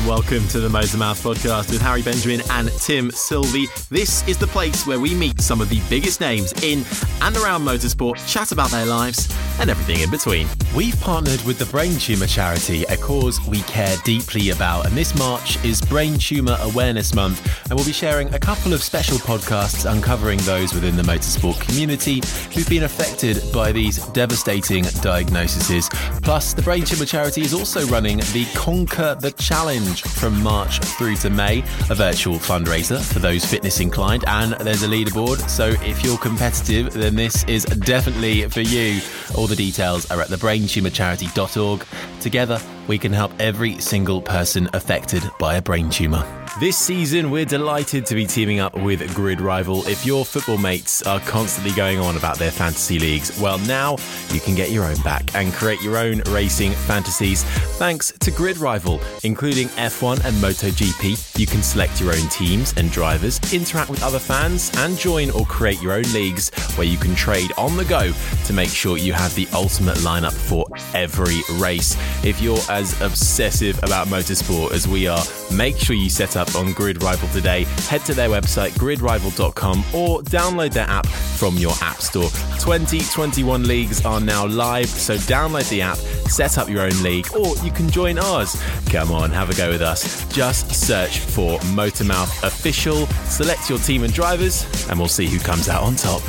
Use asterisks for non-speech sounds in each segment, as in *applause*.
and welcome to the Motormouth podcast with Harry Benjamin and Tim Sylvie. This is the place where we meet some of the biggest names in and around motorsport, chat about their lives and everything in between. We've partnered with the Brain Tumour Charity, a cause we care deeply about, and this March is Brain Tumour Awareness Month, and we'll be sharing a couple of special podcasts uncovering those within the motorsport community who've been affected by these devastating diagnoses. Plus, the Brain Tumour Charity is also running the Conquer the Challenge from March through to May, a virtual fundraiser for those fitness inclined, and there's a leaderboard. So if you're competitive, then this is definitely for you. All the details are at thebraintumorcharity.org. Together, we can help every single person affected by a brain tumour. This season, we're delighted to be teaming up with Grid Rival. If your football mates are constantly going on about their fantasy leagues, well, now you can get your own back and create your own racing fantasies thanks to Grid Rival, including F1 and MotoGP. You can select your own teams and drivers, interact with other fans, and join or create your own leagues where you can trade on the go to make sure you have the ultimate lineup for every race. If you're as obsessive about motorsport as we are, make sure you set up on Grid Rival today. Head to their website, gridrival.com, or download their app from your App Store. 2021 leagues are now live, so download the app, set up your own league, or you can join ours. Come on, have a go with us. Just search for Motormouth Official, select your team and drivers, and we'll see who comes out on top.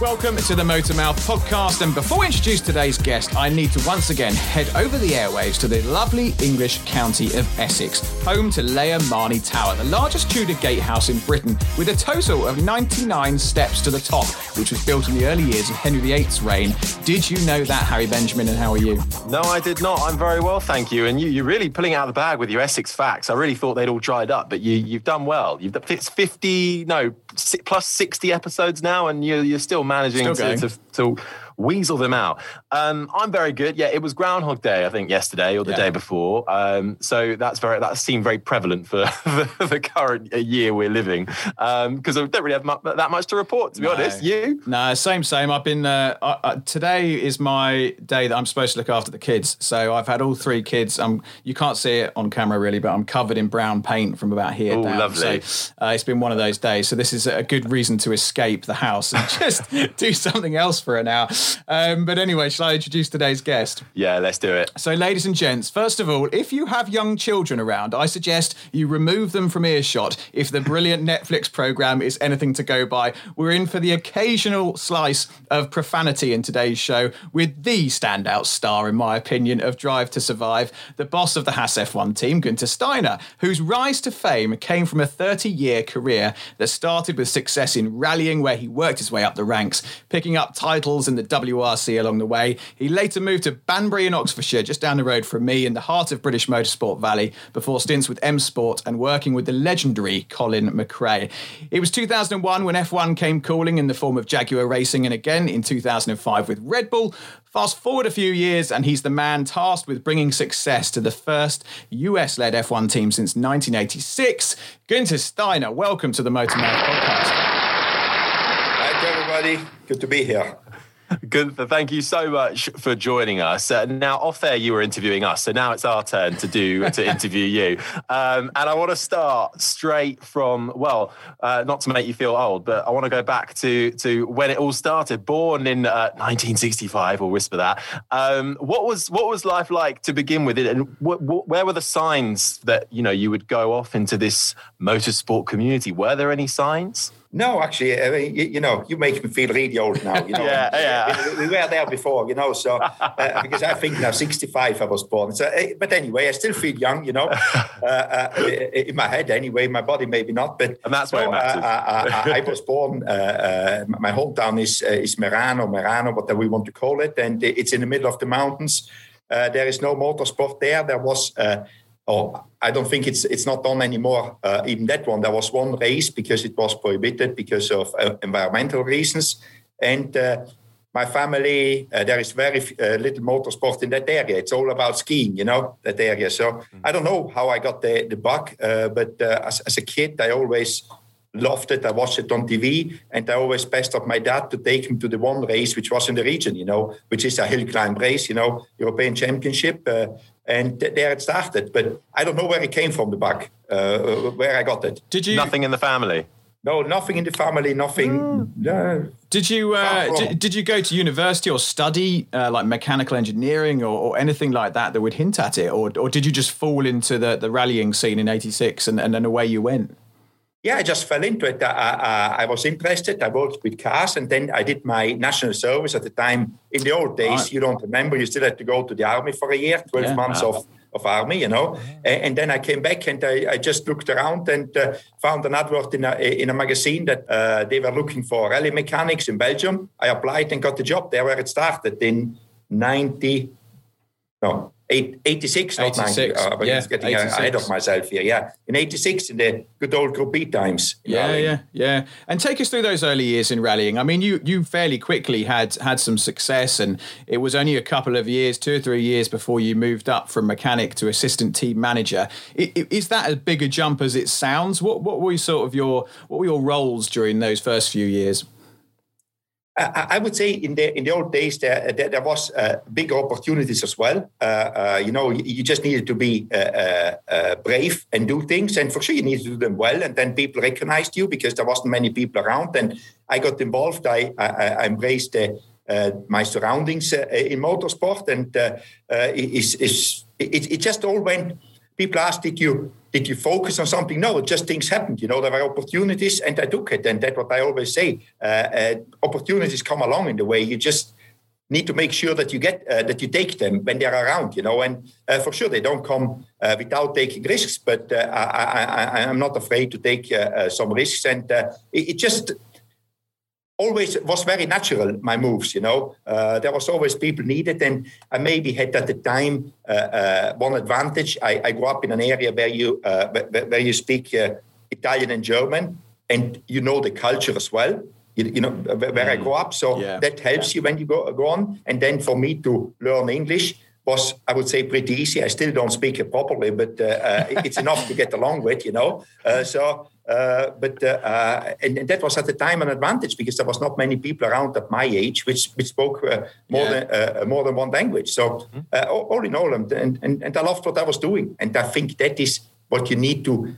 Welcome to the Motormouth podcast. And before we introduce today's guest, I need to once again head over the airwaves to the lovely English county of Essex, home to Layer Marney Tower, the largest Tudor gatehouse in Britain, with a total of 99 steps to the top, which was built in the early years of Henry VIII's reign. Did you know that, Harry Benjamin, and how are you? No, I did not. I'm very well, thank you. And you, you're really pulling out of the bag with your Essex facts. I really thought they'd all dried up, but you, you've done well. You've it's 50, no, plus 60 episodes now, and you're, you're still managing to, to, to, weasel them out. Um, I'm very good. Yeah, it was Groundhog Day, I think, yesterday or the yeah. day before. Um, so that's very that seemed very prevalent for *laughs* the, the current year we're living because um, I don't really have mu- that much to report. To be no. honest, you? No, same, same. I've been uh, uh, today is my day that I'm supposed to look after the kids. So I've had all three kids. Um, you can't see it on camera really, but I'm covered in brown paint from about here Ooh, down. Lovely. So uh, it's been one of those days. So this is a good reason to escape the house and *laughs* just do something else for an hour. Um, but anyway, shall I introduce today's guest? Yeah, let's do it. So, ladies and gents, first of all, if you have young children around, I suggest you remove them from earshot if the brilliant *laughs* Netflix program is anything to go by. We're in for the occasional slice of profanity in today's show with the standout star, in my opinion, of Drive to Survive, the boss of the Haas F1 team, Guenther Steiner, whose rise to fame came from a 30 year career that started with success in rallying, where he worked his way up the ranks, picking up titles in the WRC along the way. He later moved to Banbury in Oxfordshire, just down the road from me in the heart of British Motorsport Valley, before stints with M Sport and working with the legendary Colin McRae. It was 2001 when F1 came calling in the form of Jaguar Racing, and again in 2005 with Red Bull. Fast forward a few years, and he's the man tasked with bringing success to the first US led F1 team since 1986. Guenther Steiner, welcome to the Motor Mouth podcast. Hi, everybody. Good to be here. Guenther, thank you so much for joining us. Uh, now, off there, you were interviewing us, so now it's our turn to do to *laughs* interview you. Um, and I want to start straight from well, uh, not to make you feel old, but I want to go back to to when it all started. Born in uh, 1965, we'll whisper that. Um, what was what was life like to begin with, it, and wh- wh- where were the signs that you know you would go off into this motorsport community? Were there any signs? No, actually, I mean, you, you, know, you make me feel really old now. You *laughs* know, yeah, yeah. We, we, were there before, you know. So *laughs* uh, because I think now, sixty-five, I was born. So, uh, but anyway, I still feel young, you know, *laughs* uh, uh, in my head. Anyway, my body maybe not, but and that's why so, uh, I, I, was born. Uh, my hometown is is Merano, Meran, whatever we want to call it, and it's in the middle of the mountains. there is no motorsport there. There was oh, I don't think it's it's not on anymore. Uh, even that one, there was one race because it was prohibited because of uh, environmental reasons, and uh, my family uh, there is very uh, little motorsport in that area. It's all about skiing, you know, that area. So mm-hmm. I don't know how I got the the bug, uh, but as, as a kid, I always loved it. I watched it on TV, and I always pestered my dad to take him to the one race which was in the region, you know, which is a hill climb race, you know, European Championship. Uh, and there it started. But I don't know where it came from, the bug, uh, where I got it. Did you nothing in the family? No, nothing in the family, nothing. No. Did you uh, did, did, you go to university or study uh, like mechanical engineering or, or, anything like that that would hint at it, or or did you just fall into the, the rallying scene in '86 and, and then away you went? Yeah, I just fell into it. I, I, I, was interested. I worked with cars, and then I did my national service at the time. In the old days, right. you don't remember, you still had to go to the army for a year, 12 yeah, months of of army, you know. And, and, then I came back and I, I just looked around and uh, found an advert in a, in a magazine that uh, they were looking for rally mechanics in Belgium. I applied and got the job there where it started in 90, no, eight, 86, 86, not 90. Uh, yeah, getting 86. ahead of myself here. Yeah. In 86, in the good old Group B times. Yeah, rallying. yeah, yeah. And take us through those early years in rallying. I mean, you you fairly quickly had had some success, and it was only a couple of years, two or three years before you moved up from mechanic to assistant team manager. Is that as big a jump as it sounds? What what were sort of your what were your roles during those first few years? I would say in the in the old days there there, there was uh, big opportunities as well. Uh, uh, you know, you, just needed to be uh, uh, uh, brave and do things, and for sure you needed to do them well. And then people recognized you because there wasn't many people around. And I got involved. I I, I embraced my surroundings in motorsport, and it, it just all went. People asked, "Did you did you focus on something? No, just things happened. You know, there were opportunities, and I took it. And that's what I always say: uh, uh, opportunities come along in the way. You just need to make sure that you get uh, that you take them when they're around. You know, and uh, for sure they don't come uh, without taking risks. But uh, I, am not afraid to take some risks, and it, it just always was very natural my moves you know uh, there was always people needed and i maybe had at the time uh, uh, one advantage I, I, grew up in an area where you uh, where, you speak uh, italian and german and you know the culture as well you, you know where mm. i grew up so yeah. that helps yeah. you when you go, go on and then for me to learn english was I would say pretty easy. I still don't speak it properly, but uh, uh, it's enough to get along with, you know. Uh, so uh, but uh, uh, and, and, that was at the time an advantage because there was not many people around at my age which, which spoke more yeah. than more than one language. So mm-hmm. all in all, and, and and I loved what I was doing, and I think that is what you need to.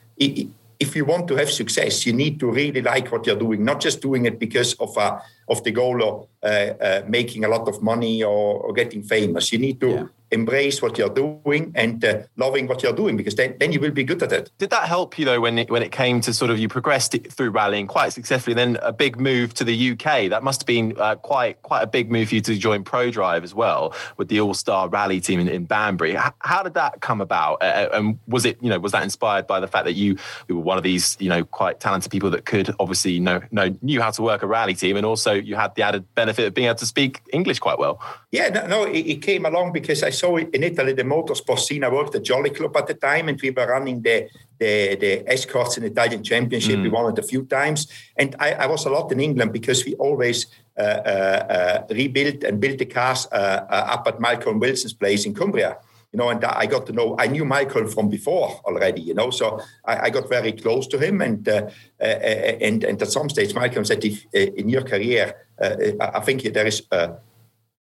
If you want to have success, you need to really like what you're doing, not just doing it because of a, of the goal of making a lot of money or, or getting famous. You need to yeah embrace what you're doing and uh, loving what you're doing because then, then you will be good at it. Did that help you though when it, when it came to sort of you progressed through rallying quite successfully, then a big move to the UK? That must have been uh, quite quite a big move for you to join Prodrive as well with the All Star Rally team in, in Banbury. How, how, did that come about? Uh, uh, and was it you know was that inspired by the fact that you, you were one of these you know quite talented people that could obviously know know knew how to work a rally team and also you had the added benefit of being able to speak English quite well? Yeah, no, no it, it came along because I saw in Italy the motorsport scene. I worked at Jolly Club at the time, and we were running the the, the escorts in the Italian Championship. Mm. We won it a few times, and I, I, was a lot in England because we always uh, uh, uh, rebuilt and built the cars uh, uh, up at Malcolm Wilson's place in Cumbria. You know, and I got to know. I knew Michael from before already. You know, so I, I got very close to him, and uh, and and at some stage, Michael said, if, "In your career, I think there is."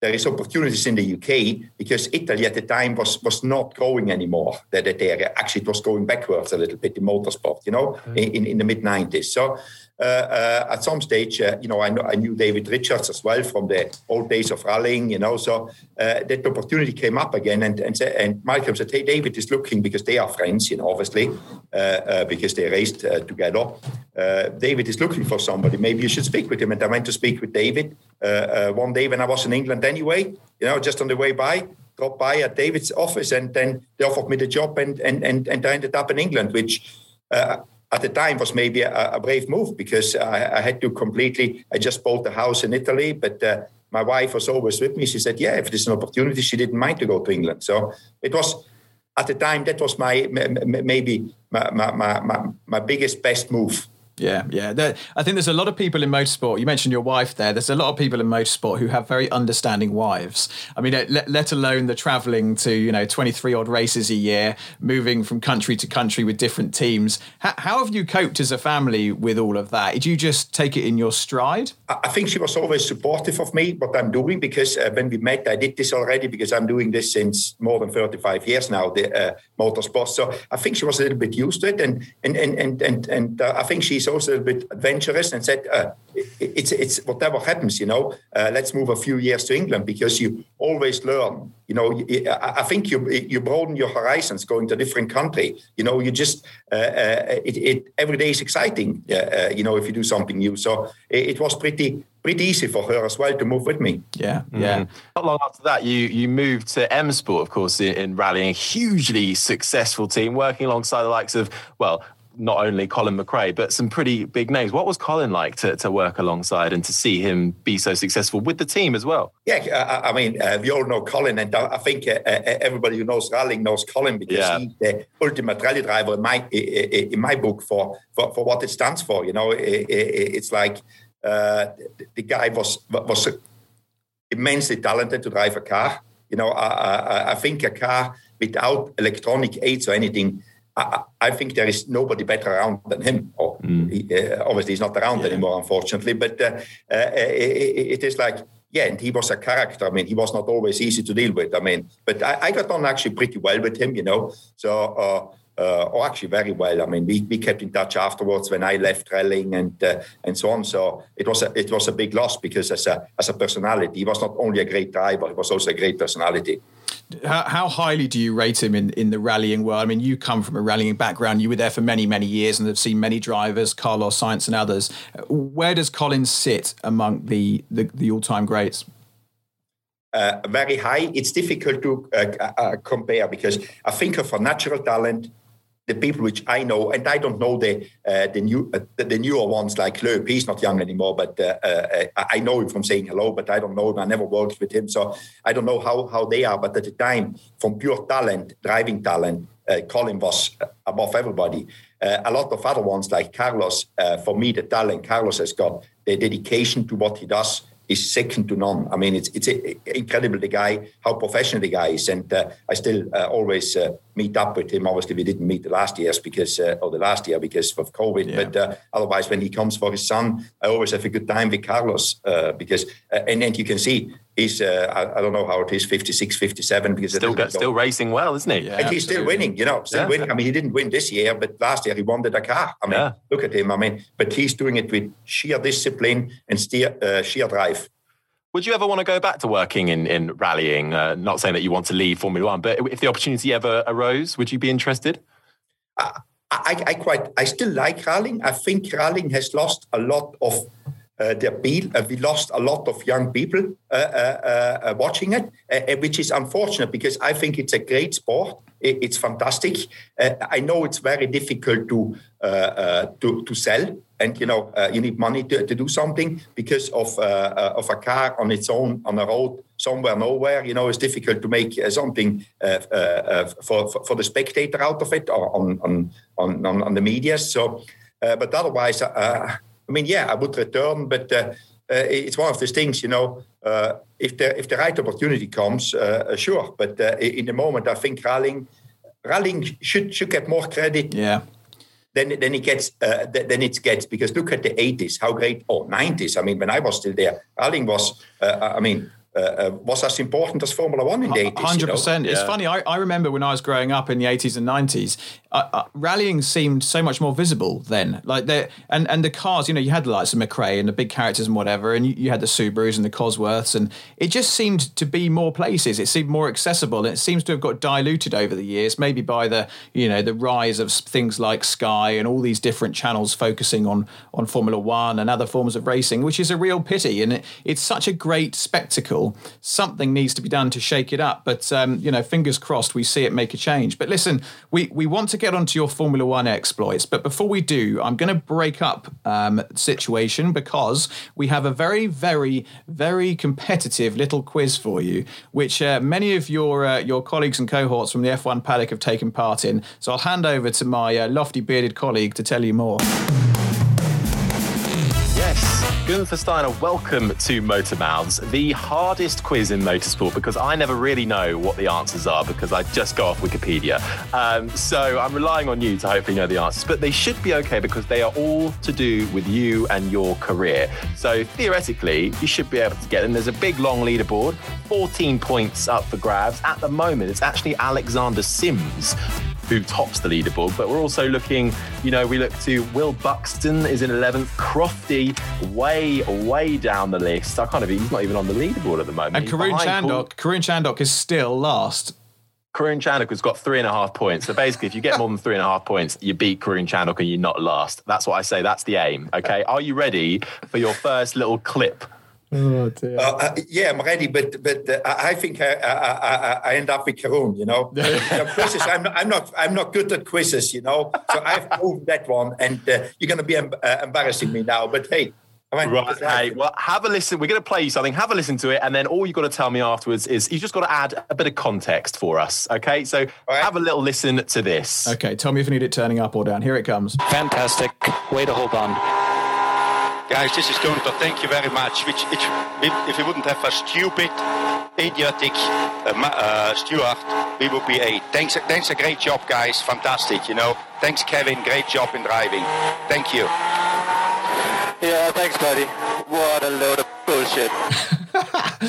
There is opportunities in the UK because Italy at the time was was not growing anymore. That, that area actually it was going backwards a little bit in motorsport, you know, in, in the mid 90s. So Uh, uh, at some stage, uh, you know, I, know, I knew David Richards as well from the old days of rallying, you know. So uh, that opportunity came up again, and and, and Malcolm said, "Hey, David is looking because they are friends, you know, obviously, because they raced together. David is looking for somebody. Maybe you should speak with him." And I went to speak with David one day when I was in England anyway, you know, just on the way by dropped by at David's office, and then they offered me the job, and and and, and I ended up in England, which uh, at the time was maybe a, a brave move because I, I, had to completely. I just bought a house in Italy, but uh, my wife was always with me. She said, "Yeah, if there's an opportunity, she didn't mind to go to England." So it was at the time that was my maybe my my, my, my biggest best move Yeah, yeah. I think there's a lot of people in motorsport. You mentioned your wife there. There's a lot of people in motorsport who have very understanding wives. I mean, let, let alone the traveling to you know 23 odd races a year, moving from country to country with different teams. How, how have you coped as a family with all of that? Did you just take it in your stride? I think she was always supportive of me what I'm doing because uh, when we met, I did this already because I'm doing this since more than 35 years now, the uh, motorsport. So I think she was a little bit used to it, and and and and and, and uh, I think she's also a bit adventurous and said, uh, it's it's whatever happens, you know, uh, let's move a few years to England because you always learn. You know, I think you you broaden your horizons going to a different country. You know, you just uh, uh, it, it, every day is exciting. Uh, you know, if you do something new. So it, it, was pretty pretty easy for her as well to move with me. Yeah, yeah. Mm-hmm. Not long after that, you you moved to M Sport, of course, in, in rallying, hugely successful team, working alongside the likes of well not only Colin McRae, but some pretty big names. What was Colin like to, to work alongside and to see him be so successful with the team as well? Yeah, I, I mean, uh, we all know Colin, and I think uh, uh, everybody who knows rallying knows Colin because yeah. he's the ultimate rally driver in my in my book for, for, for what it stands for. You know, it's like uh, the guy was was immensely talented to drive a car. You know, I, I, I think a car without electronic aids or anything I, I, think there is nobody better around than him. Or mm. he, uh, obviously, he's not around yeah. anymore, unfortunately. But uh, uh, it, it is like, yeah, and he was a character. I mean, he was not always easy to deal with. I mean, but I, I got on actually pretty well with him, you know. So, uh, uh, or actually very well. I mean, we, we kept in touch afterwards when I left rallying and uh, and so on. So it was a it was a big loss because as a as a personality, he was not only a great driver, he was also a great personality. How, how, highly do you rate him in, in the rallying world? I mean, you come from a rallying background. You were there for many, many years and have seen many drivers, Carlos Sainz and others. Where does Collins sit among the, the, the all time greats? Uh, very high. It's difficult to uh, uh, compare because I think of a natural talent, the people which I know, and I don't know the uh, the new uh, the, newer ones like Loeb. He's not young anymore, but uh, uh I know him from saying hello. But I don't know him. I never worked with him, so I don't know how how they are. But at the time, from pure talent, driving talent, uh, Colin was above everybody. Uh, a lot of other ones like Carlos, for me, the talent Carlos has got, the dedication to what he does is second to none. I mean, it's it's incredible the guy, how professional the guy is, and uh, I still uh, always uh, meet up with him. Obviously, we didn't meet the last years because uh, or the last year because of COVID. Yeah. But uh, otherwise, when he comes for his son, I always have a good time with Carlos uh, because and then you can see he's I, I, don't know how it is 56 57 because still got, still racing well isn't he yeah, and he's still winning you know still yeah. winning i mean he didn't win this year but last year he won the dakar i mean yeah. look at him i mean but he's doing it with sheer discipline and steer, uh, sheer drive would you ever want to go back to working in, in rallying? Uh, not saying that you want to leave Formula One, but if the opportunity ever arose, would you be interested? I, I, I quite, I still like rallying. I think rallying has lost a lot of uh, the appeal. Uh, we lost a lot of young people uh, uh, uh watching it, uh, which is unfortunate because I think it's a great sport. It's fantastic. I know it's very difficult to to, to sell and you know uh, you need money to, to do something because of uh, uh, of a car on its own on a road somewhere nowhere you know it's difficult to make uh, something uh, uh, for, for, for the spectator out of it or on on on, on the media so but otherwise i mean yeah i would return but it's one of those things you know if the if the right opportunity comes sure but in the moment i think rallying rallying should should get more credit yeah then then it gets uh, then it gets because look at the 80s how great or 90s i mean when i was still there rallying was uh, i mean uh, uh, was as important as Formula One in the 80s. 100%. You know? It's yeah. funny. I, I, remember when I was growing up in the 80s and 90s, uh, uh, rallying seemed so much more visible then. Like the and and the cars, you know, you had the likes of McRae and the big characters and whatever, and you, you, had the Subarus and the Cosworths, and it just seemed to be more places. It seemed more accessible, and it seems to have got diluted over the years, maybe by the you know the rise of things like Sky and all these different channels focusing on on Formula One and other forms of racing, which is a real pity. And it, it's such a great spectacle something needs to be done to shake it up. But um, you know, fingers crossed, we see it make a change. But listen, we we want to get onto your Formula One exploits, but before we do, I'm going to break up um, situation because we have a very, very, very competitive little quiz for you, which uh, many of your uh, your colleagues and cohorts from the F1 paddock have taken part in. So I'll hand over to my uh, lofty bearded colleague to tell you more. Guenther Steiner, welcome to Motor Mouths, the hardest quiz in motorsport because I never really know what the answers are because I just go off Wikipedia. Um, so I'm relying on you to hopefully know the answers, but they should be okay because they are all to do with you and your career. So theoretically, you should be able to get them. There's a big long leaderboard, 14 points up for grabs. At the moment, it's actually Alexander Sims who tops the leaderboard. But we're also looking, you know, we look to Will Buxton is in 11th, Crofty way, way down the list. I can't even, he's not even on the leaderboard at the moment. And Karun Chandhok, Karun Chandhok is still last. Karun Chandhok has got three and a half points. So basically, if you get *laughs* more than three and a half points, you beat Karun Chandhok and you're not last. That's what I say. That's the aim. Okay. Are you ready for your first little clip Oh. Uh, uh, yeah, I'm ready, but but uh, I think I, I, I, end up with Karun. You know, *laughs* you know quizzes. I'm not, I'm not I'm not good at quizzes. You know, so I've proven that one, and uh, you're going to be em- uh, embarrassing me now. But hey. I mean, right. Hey, well, have a listen. We're going to play you something. Have a listen to it, and then all you've got to tell me afterwards is you just got to add a bit of context for us. Okay, so right. have a little listen to this. Okay, tell me if you need it turning up or down. Here it comes. Fantastic. Way to hold on. Guys, this is Guenther. Thank you very much. Which, which, if we wouldn't have a stupid, idiotic uh, uh, steward, we would be eight. Thanks, thanks a great job, guys. Fantastic, you know. Thanks, Kevin. Great job in driving. Thank you. Yeah, thanks, buddy. What a load of bullshit.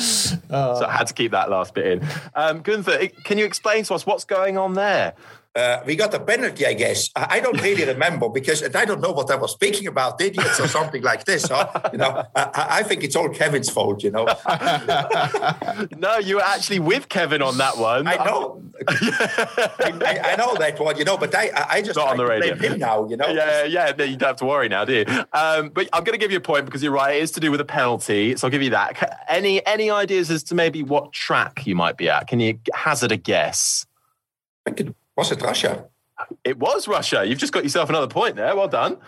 *laughs* so I had to keep that last bit in. Um, Guenther, can you explain to us what's going on there? Uh, we got a penalty, I guess. I don't really *laughs* remember because I don't know what I was speaking about, idiots or something like this. Huh? You know, I, I, think it's all Kevin's fault. You know. *laughs* no, you were actually with Kevin on that one. I know. *laughs* I, I, know that one. You know, but I, I just not on the radio. him now. You know. Yeah, yeah. You don't have to worry now, do you? Um, but I'm going to give you a point because you're right. It is to do with a penalty, so I'll give you that. Any any ideas as to maybe what track you might be at? Can you hazard a guess? I could was it Russia? It was Russia. You've just got yourself another point there. Well done.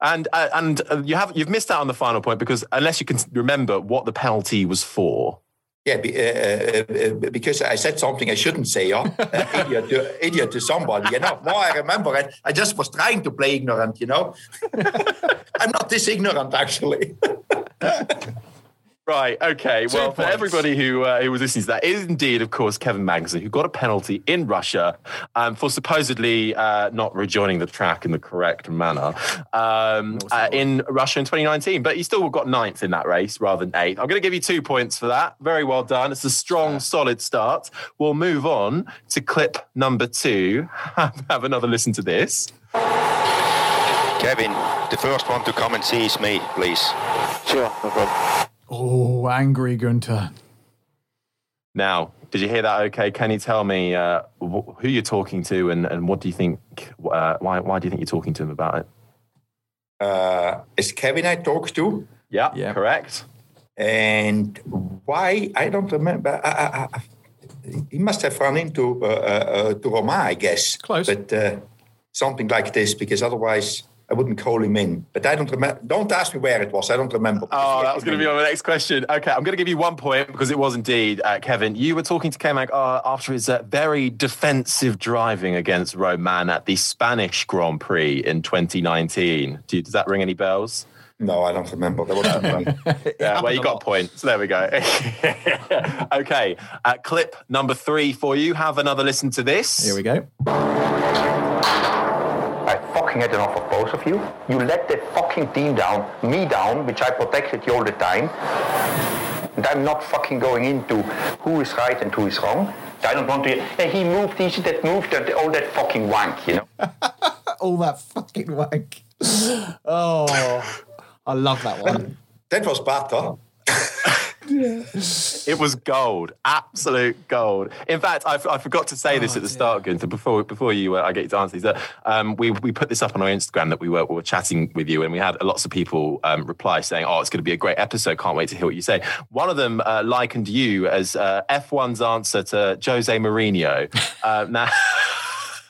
And uh, and uh, you have you've missed out on the final point because unless you can remember what the penalty was for. Yeah, be, uh, uh, uh because I said something I shouldn't say. Yeah? *laughs* idiot, to, idiot to somebody. You know. Now I remember it. I just was trying to play ignorant. You know. *laughs* I'm not this ignorant actually. *laughs* Right. Okay. Two well, points. for everybody who uh, who was listening to that, is indeed, of course, Kevin Magnussen, who got a penalty in Russia um, for supposedly uh, not rejoining the track in the correct manner um, uh, in Russia in 2019. But he still got ninth in that race rather than eighth. I'm going to give you two points for that. Very well done. It's a strong, solid start. We'll move on to clip number two. *laughs* Have another listen to this. Kevin, the first one to come and see is me, please. Sure, no problem. Oh, angry Guenther. Now, did you hear that? Okay, can you tell me uh, wh- who you're talking to and, and what do you think? Uh, why why do you think you're talking to him about it? Uh, is Kevin I talk to? Yeah, yeah, correct. And why I don't remember. I, I, he must have run into uh, uh, to Romain, I guess. Close, but uh, something like this, because otherwise I wouldn't call him in, but I don't remember. Don't ask me where it was. I don't remember. Oh, that was going to be my next question. Okay, I'm going to give you one point because it was indeed uh, Kevin. You were talking to K-Mag uh, after his uh, very defensive driving against Romain at the Spanish Grand Prix in 2019. Do you, does that ring any bells? No, I don't remember. There was *laughs* yeah, well, you got a point. So there we go. *laughs* okay, uh, clip number three for you. Have another listen to this. Here we go fucking had enough of both of you. You let that fucking team down, me down, which I protected you all the time. And I'm not fucking going into who is right and who is wrong. I don't want to. Hey, he moved, he that moved, that, all that fucking wank, you know. *laughs* all that fucking wank. Oh, I love that one. That was bad, *laughs* huh? *laughs* It was gold, absolute gold. In fact, I, I forgot to say oh, this at the dear. start, Guenther, before before you uh, I get you to answer these. That um, we we put this up on our Instagram that we were, we were chatting with you, and we had lots of people um, reply saying, "Oh, it's going to be a great episode. Can't wait to hear what you say." One of them uh, likened you as uh, F1's answer to Jose Mourinho. *laughs* Uh, now,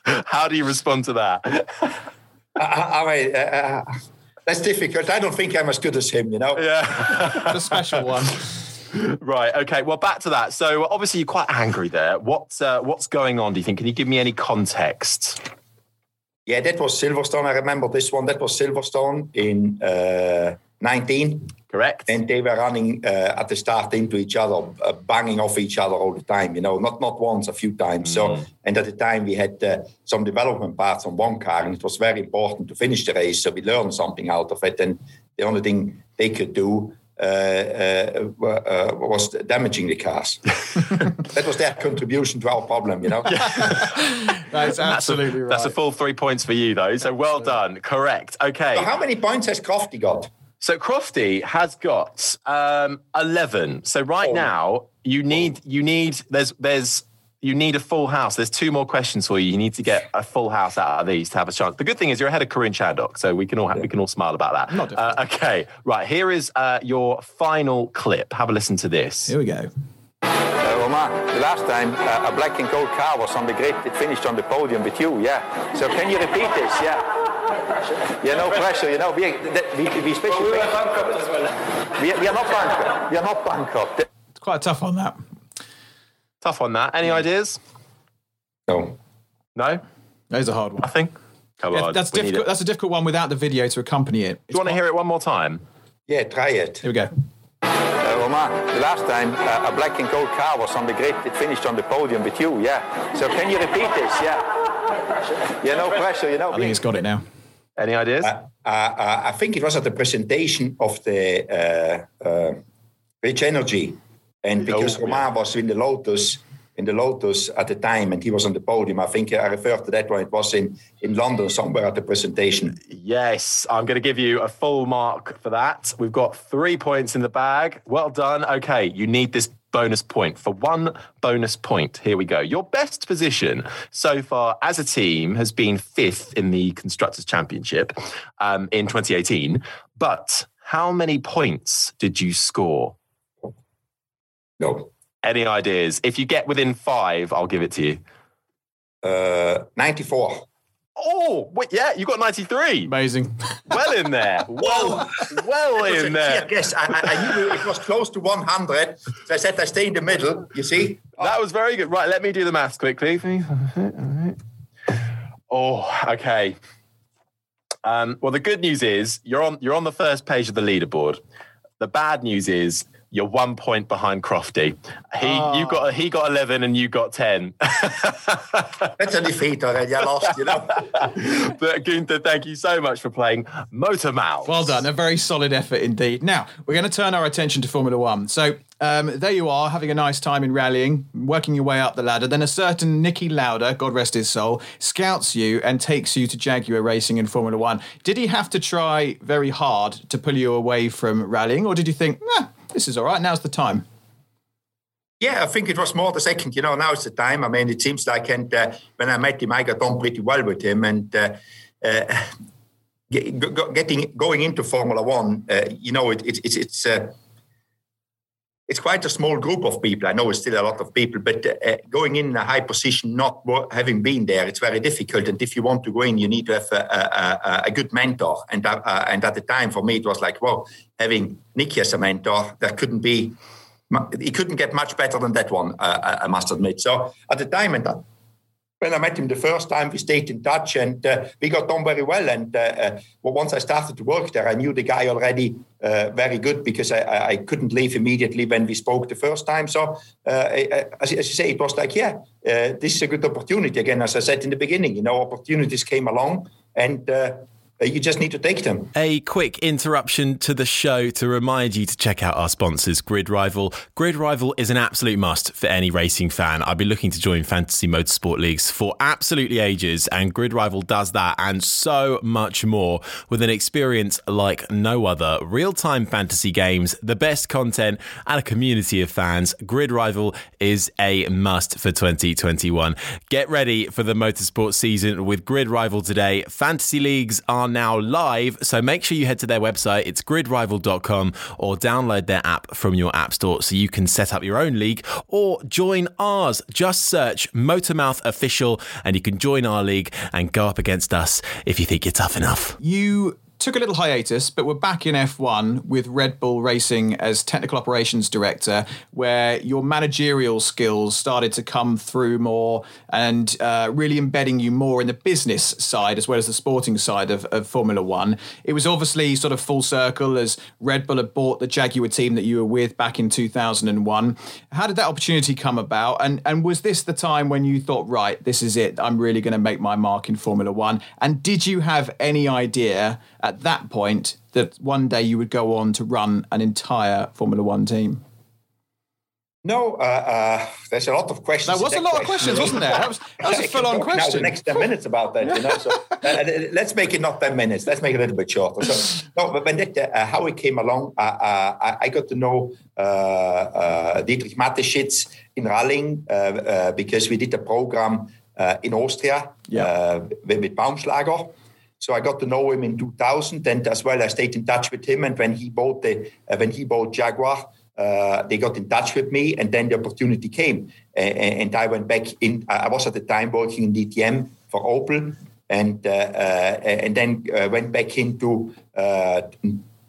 *laughs* how do you respond to that? I, I, uh, that's difficult. I don't think I'm as good as him, you know. Yeah, the special one. Right. Okay. Well, back to that. So obviously you're quite angry there. What's uh, what's going on? Do you think? Can you give me any context? Yeah, that was Silverstone. I remember this one. That was Silverstone in uh, 19. Correct. And they were running uh, at the start into each other, uh, banging off each other all the time. You know, not not once, a few times. Mm. So, and at the time we had uh, some development parts on one car, and it was very important to finish the race. So we learned something out of it. And the only thing they could do uh, uh, uh, was damaging the cars. *laughs* that was their contribution to our problem, you know. *laughs* that's absolutely right. That's a full three points for you, though. So well done. Correct. Okay. So how many points has Crofty got? So Crofty has got um, eleven. So right oh. now you need you need there's there's you need a full house. There's two more questions for you. You need to get a full house out of these to have a chance. The good thing is you're ahead of Karun Chandhok, so we can all ha- yeah. we can all smile about that. Not uh, okay, right. Here is uh, your final clip. Have a listen to this. Here we go. Uh, Romain, the last time uh, a black and gold car was on the grid, it finished on the podium with you, yeah. So can you repeat this? Yeah. Yeah, no pressure. You know, we, we, we especially. we are bankrupt as well. We, we are not bankrupt. We are not bankrupt. It's quite tough on that. Tough on that. Any ideas? No. No. That is a hard one. Nothing. Come yeah, on. That's difficult. That's a difficult one without the video to accompany it. Do you want to hear it one more time? Yeah, try it. Here we go. Uh, Romain, the last time uh, a black and gold car was on the grid, it finished on the podium with you, yeah. So can you repeat this? Yeah. Yeah, no pressure, you know. I think he's got it now. Any ideas? Uh, uh, uh, I think it was at the presentation of the uh, uh, Rich Energy, and because oh, Romain yeah. was in the Lotus, in the Lotus at the time, and he was on the podium. I think I referred to that one. It was in in London somewhere at the presentation. Yes, I'm going to give you a full mark for that. We've got three points in the bag. Well done. Okay, you need this bonus point. For one bonus point, here we go. Your best position so far as a team has been fifth in the Constructors' Championship um, in 2018. But how many points did you score? No. Any ideas? If you get within five, I'll give it to you. Uh, 94. Oh, wait, yeah, you got 93. Amazing. Well in there. *laughs* Well, well in there. I guess I, I, knew it was close to 100. So I said I stay in the middle, you see? That was very good. Right, let me do the maths quickly. All right. Oh, okay. Um, well, the good news is you're on you're on the first page of the leaderboard. The bad news is you're one point behind Crofty. He oh. you got he got eleven and you got ten. *laughs* That's a defeat already. I lost, you know. *laughs* but Guenther, thank you so much for playing Motor Mouth. Well done. A very solid effort indeed. Now we're going to turn our attention to Formula One. So um, there you are, having a nice time in rallying, working your way up the ladder. Then a certain Niki Lauda, God rest his soul, scouts you and takes you to Jaguar Racing in Formula One. Did he have to try very hard to pull you away from rallying, or did you think, nah, this is all right. Now's the time. Yeah, I think it was more the second. You know, now it's the time. I mean, it seems like, and uh, when I met him, I got on pretty well with him, and uh, uh, *laughs* getting going into Formula One, uh, you know, it, it, it's it's uh, it's quite a small group of people. I know it's still a lot of people, but uh, going in a high position, not having been there, it's very difficult. And if you want to go in, you need to have a, a, a good mentor. And uh, and at the time, for me, it was like, well, having Niki as a mentor, there couldn't be, he couldn't get much better than that one. Uh, I must admit. So at the time, and when I met him the first time, we stayed in touch and uh, we got on very well. And uh, uh, once I started to work there, I knew the guy already uh, very good because I, I, couldn't leave immediately when we spoke the first time. So, uh, as, as, you say, it was like, yeah, uh, this is a good opportunity. Again, as I said in the beginning, you know, opportunities came along and Uh, you just need to take them. A quick interruption to the show to remind you to check out our sponsors, Grid Rival. Grid Rival is an absolute must for any racing fan. I've been looking to join fantasy motorsport leagues for absolutely ages, and Grid Rival does that and so much more with an experience like no other. Real time fantasy games, the best content, and a community of fans. Grid Rival is a must for 2021. Get ready for the motorsport season with Grid Rival today. Fantasy leagues are now live, so make sure you head to their website. It's gridrival.com or download their app from your app store so you can set up your own league or join ours. Just search Motormouth Official and you can join our league and go up against us if you think you're tough enough. You took a little hiatus, but we're back in F1 with Red Bull Racing as technical operations director, where your managerial skills started to come through more and uh, really embedding you more in the business side as well as the sporting side of, of Formula One. It was obviously sort of full circle as Red Bull had bought the Jaguar team that you were with back in 2001. How did that opportunity come about? And, and was this the time when you thought, right, this is it, I'm really going to make my mark in Formula One? And did you have any idea at that point that one day you would go on to run an entire Formula One team? No, uh, uh, there's a lot of questions. There was a lot question. of questions, wasn't there? That was, that was a *laughs* full-on question. Now the next ten minutes about that, you know. So uh, *laughs* uh, let's make it not ten minutes. Let's make it a little bit shorter. So, no, but when uh, how it came along, uh, I, I, got to know Dietrich Mateschitz in Ralling because we did a program in Austria yeah. with, with Baumschlager. So I got to know him in 2000, and as well I stayed in touch with him. And when he bought the when he bought Jaguar uh, they got in touch with me, and then the opportunity came, and I went back in. I was at the time working in DTM for Opel, and uh, uh, and then uh, went back into uh,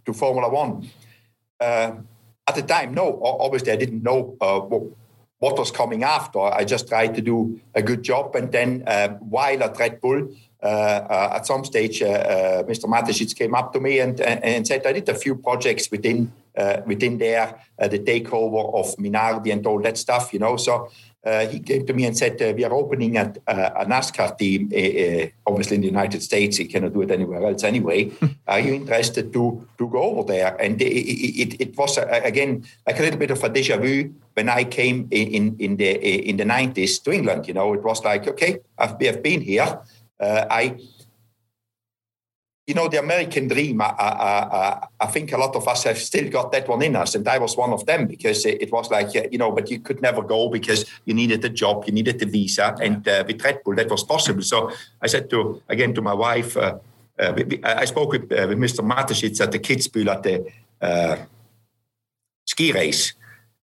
to Formula One. at the time, no, obviously I didn't know what, what was coming after. I just tried to do a good job, and then while at Red Bull. Uh, at some stage, uh, Mr. Mateschitz came up to me and, and, said, I did a few projects within uh, within there, uh, the takeover of Minardi and all that stuff, you know. So uh, he came to me and said, uh, "We are opening a, a NASCAR team, uh, obviously in the United States. He cannot do it anywhere else anyway. *laughs* are you interested to to go over there?" And it, it, it was uh, again like a little bit of a déjà vu when I came in in, in the in the nineties to England. You know, it was like, okay, I've, I've been here. I you know, the American dream, I, I, I, think a lot of us have still got that one in us. And I was one of them because it, was like, you know, but you could never go because you needed a job, you needed a visa. And uh, with Red Bull, that was possible. So I said to, again, to my wife, uh, uh, I spoke with, uh, with Mr. Mateschitz at the Kitzbühel at the uh, ski race.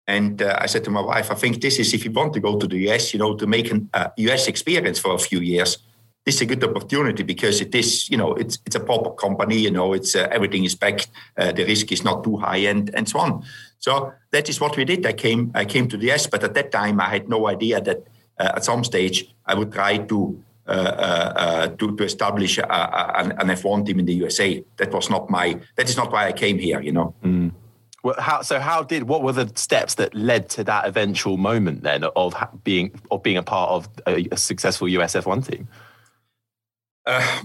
And uh, I said to my wife, I think this is if you want to go to the US, you know, to make a US experience for a few years this is a good opportunity because it is, you know, it's it's a proper company. You know, it's uh, everything is backed. Uh, the risk is not too high, and and so on. So that is what we did. I came I came to the S, but at that time I had no idea that uh, at some stage I would try to. Uh, uh, uh, to, to establish a, a, an F1 team in the USA. That was not my. That is not why I came here. You know. Mm. Well, how, so how did what were the steps that led to that eventual moment then of being of being a part of a, a successful USF one team? Uh,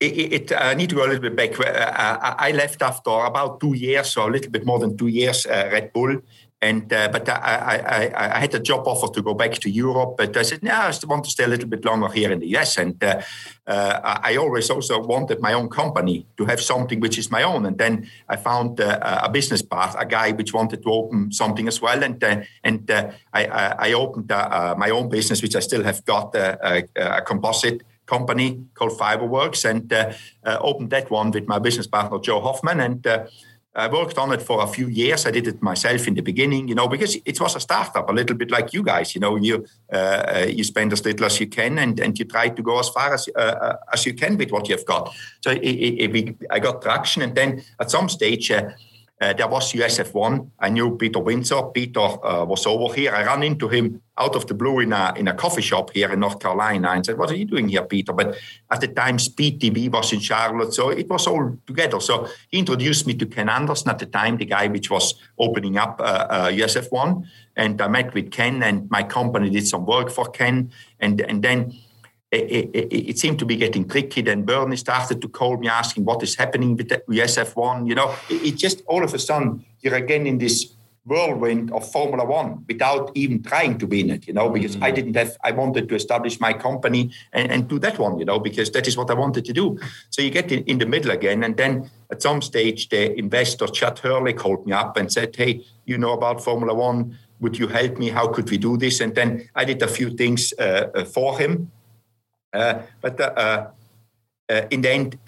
it, it, I need to go a little bit back. Uh, I left after about two years, or a little bit more than two years, uh, Red Bull. And uh, but I, I, I, had a job offer to go back to Europe, but I said, no, I want to stay a little bit longer here in the US. And uh, uh, I always also wanted my own company to have something which is my own. And then I found a business partner, a guy which wanted to open something as well. And and I, I, opened my own business, which I still have got a composite company called Fibreworks and uh, uh, opened that one with my business partner Joe Hoffman and. Uh, I worked on it for a few years. I did it myself in the beginning, you know, because it was a startup, a little bit like you guys. You know, you uh, you spend as little as you can, and, and you try to go as far as uh, as you can with what you've got. So it, it, it, I got traction, and then at some stage. Uh, there was USF1. I knew Peter Windsor. Peter uh, was over here. I ran into him out of the blue in a, in a coffee shop here in North Carolina and said, What are you doing here, Peter? But at the time, Speed TV was in Charlotte. So it was all together. So he introduced me to Ken Anderson at the time, the guy which was opening up uh, USF1. Uh, and I met with Ken, and my company did some work for Ken. And, and then it, it, it, seemed to be getting tricky. Then Bernie started to call me asking what is happening with the USF1. You know, it, it, just all of a sudden you're again in this whirlwind of Formula One without even trying to be in it. You know, because mm-hmm. I didn't have. I wanted to establish my company and, and do that one. You know, because that is what I wanted to do. So you get in, in the middle again, and then at some stage the investor Chad Hurley called me up and said, "Hey, you know about Formula One." Would you help me? How could we do this? And then I did a few things uh, uh for him but uh, uh, in the end,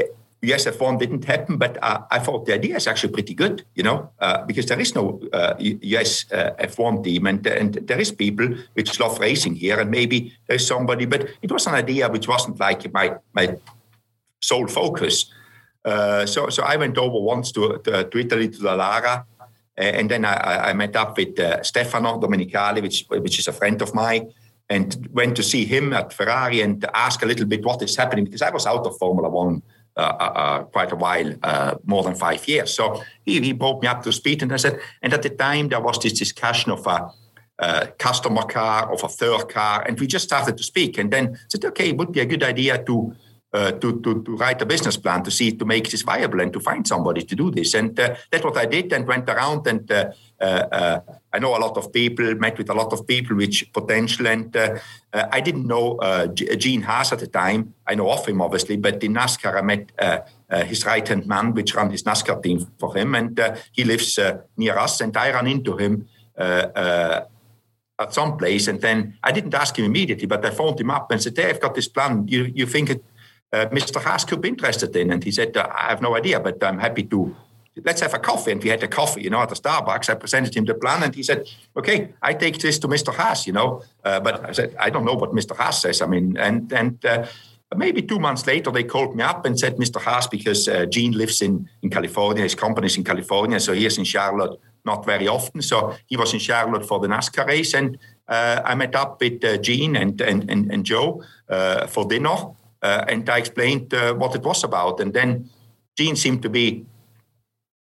USF1 didn't happen, but uh, I thought the idea is actually pretty good, you know, uh, because there is no uh, US F1 team and, and there is people which love racing here and maybe there's somebody, but it was an idea which wasn't like my, my sole focus. uh, so so I went over once to to, to Italy to Dallara, and then I, I met up with uh, Stefano Domenicali, which which is a friend of mine, and went to see him at Ferrari and ask a little bit what is happening because I was out of Formula One. Uh, uh, uh quite a while, uh, more than five years. So he, he brought me up to speed, and I said, and at the time there was this discussion of a, a customer car, of a third car, and we just started to speak, and then said, okay, it would be a good idea to uh, to, to, to write a business plan to see to make this viable and to find somebody to do this. And uh, that's what I did and went around and uh, uh, uh Uh, uh, I know a lot of people, met with a lot of people which potential. And uh, uh I didn't know Gene Haas at the time. I know of him obviously, but in NASCAR I met his right hand man, which ran his NASCAR team for him, and he lives near us. And I ran into him. at some place, and then I didn't ask him immediately, but I phoned him up and said, "Hey, I've got this plan. You you think it uh, Mr. Haas could be interested in. And he said, uh, I have no idea, but I'm happy to. Let's have a coffee. And we had a coffee, you know, at the Starbucks. I presented him the plan and he said, okay, I take this to Mr. Haas, you know. Uh, but I said, I don't know what Mr. Haas says. I mean, and, and, uh, maybe two months later, they called me up and said, Mr. Haas, because uh, Gene lives in, in California, his company's in California, so he is in Charlotte not very often. So he was in Charlotte for the NASCAR race, and uh, I met up with uh, Gene and, and, and, and Joe uh, for dinner. And I explained what it was about. And then Gene seemed to be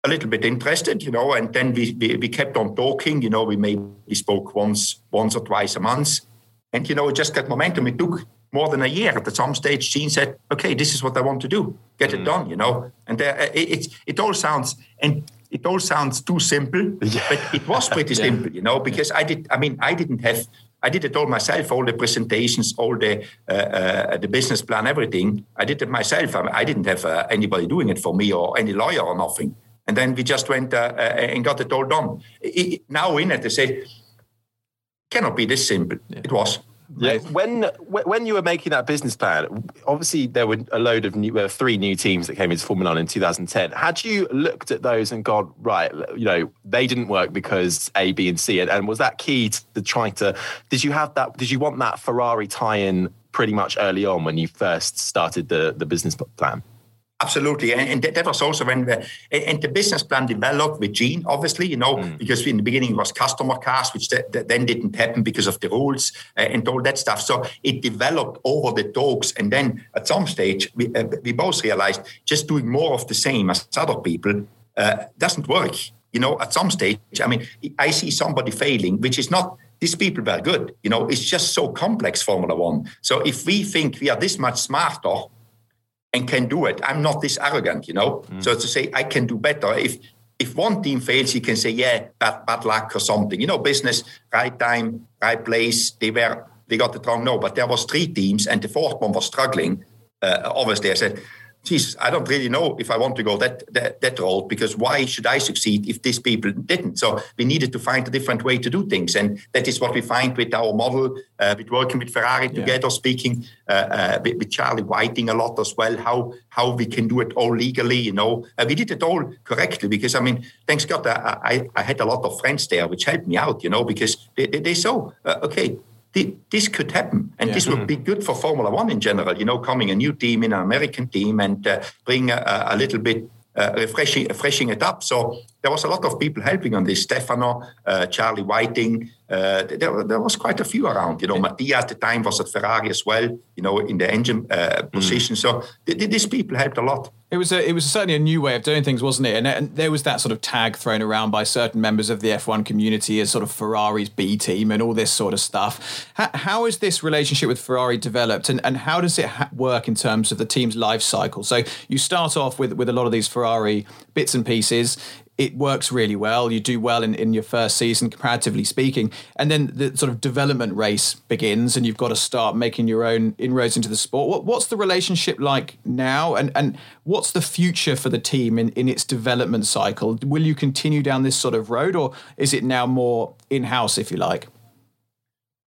a little bit interested, you know, and then we, we, we, kept on talking, you know, we maybe spoke once, once or twice a month. And, you know, it just got momentum. It took more than a year. At some stage, Gene said, okay, this is what I want to do. Get mm. it done, you know. And uh, it, it, it all sounds, and it all sounds too simple, yeah. but it was pretty *laughs* yeah. simple, you know, because I did, I mean, I didn't have I did it all myself, all the presentations, all the uh, uh, the business plan, everything. I did it myself. I, I didn't have uh, anybody doing it for me or any lawyer or nothing. And then we just went uh, uh, and got it all done. It, now in it, they say, cannot be this simple. Yeah. It was. Yeah. When when you were making that business plan, obviously there were a load of new, there were three new teams that came into Formula One in 2010. Had you looked at those and gone right? You know, they didn't work because A, B, and C, and, and was that key to trying to? Did you have that? Did you want that Ferrari tie-in pretty much early on when you first started the the business plan? Absolutely, and, and, that was also when the, and the business plan developed with Gene, obviously, you know, mm. because in the beginning it was customer cars, which th- th- then didn't happen because of the rules uh, and all that stuff. So it developed over the talks, and then at some stage we, uh, we both realized just doing more of the same as other people uh, doesn't work. You know, at some stage, I mean, I see somebody failing, which is not these people were good. You know, it's just so complex Formula One. So if we think we are this much smarter and can do it. I'm not this arrogant, you know. Mm. So to say I can do better. If if one team fails, you can say, yeah, bad, bad luck or something. You know, business, right time, right place. They were they got it wrong. No, but there was three teams, and the fourth one was struggling. Uh, obviously, I said Jesus, I don't really know if I want to go that, that that road because why should I succeed if these people didn't? So we needed to find a different way to do things, and that is what we find with our model, uh, with working with Ferrari yeah. together, speaking uh, uh, with, with, Charlie Whiting a lot as well. How how we can do it all legally, you know, uh, we did it all correctly because I mean, thanks God, I, I, I had a lot of friends there which helped me out, you know, because they they, they saw uh, okay this could happen, and yeah. this would be good for Formula One in general. You know, coming a new team in an American team and uh, bring a, a, little bit uh, refreshing, refreshing it up. So there was a lot of people helping on this. Stefano, uh, Charlie Whiting, uh, there, there, was quite a few around. You know, Mattia at the time was at Ferrari as well. You know, in the engine uh, mm. position. Mm. So th- th- these people helped a lot. It was a, it was certainly a new way of doing things, wasn't it? And, and, there was that sort of tag thrown around by certain members of the F1 community as sort of Ferrari's B team and all this sort of stuff. how, how is this relationship with Ferrari developed, and, and how does it ha- work in terms of the team's life cycle? So you start off with with a lot of these Ferrari bits and pieces it works really well. You do well in, in your first season, comparatively speaking. And then the sort of development race begins, and you've got to start making your own inroads into the sport. What, what's the relationship like now? And, and what's the future for the team in, in its development cycle? Will you continue down this sort of road, or is it now more in house, if you like?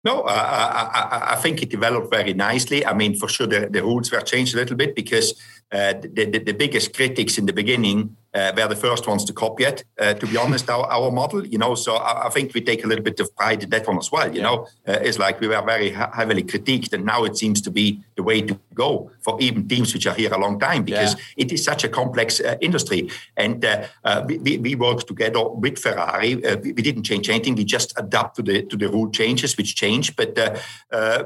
No, I, I, I, think it developed very nicely. I mean, for sure, the, the rules were changed a little bit because uh, the, the, the biggest critics in the beginning uh, were the first ones to copy it. Uh, to be honest, our, our model, you know, so I, I, think we take a little bit of pride in that one as well. You yeah. know, uh, it's like we were very heavily critiqued, and now it seems to be the way to go for even teams which are here a long time because yeah. it is such a complex uh, industry. And uh, uh, we, we worked together with Ferrari. We, we, didn't change anything; we just adapt to the to the rule changes which change. But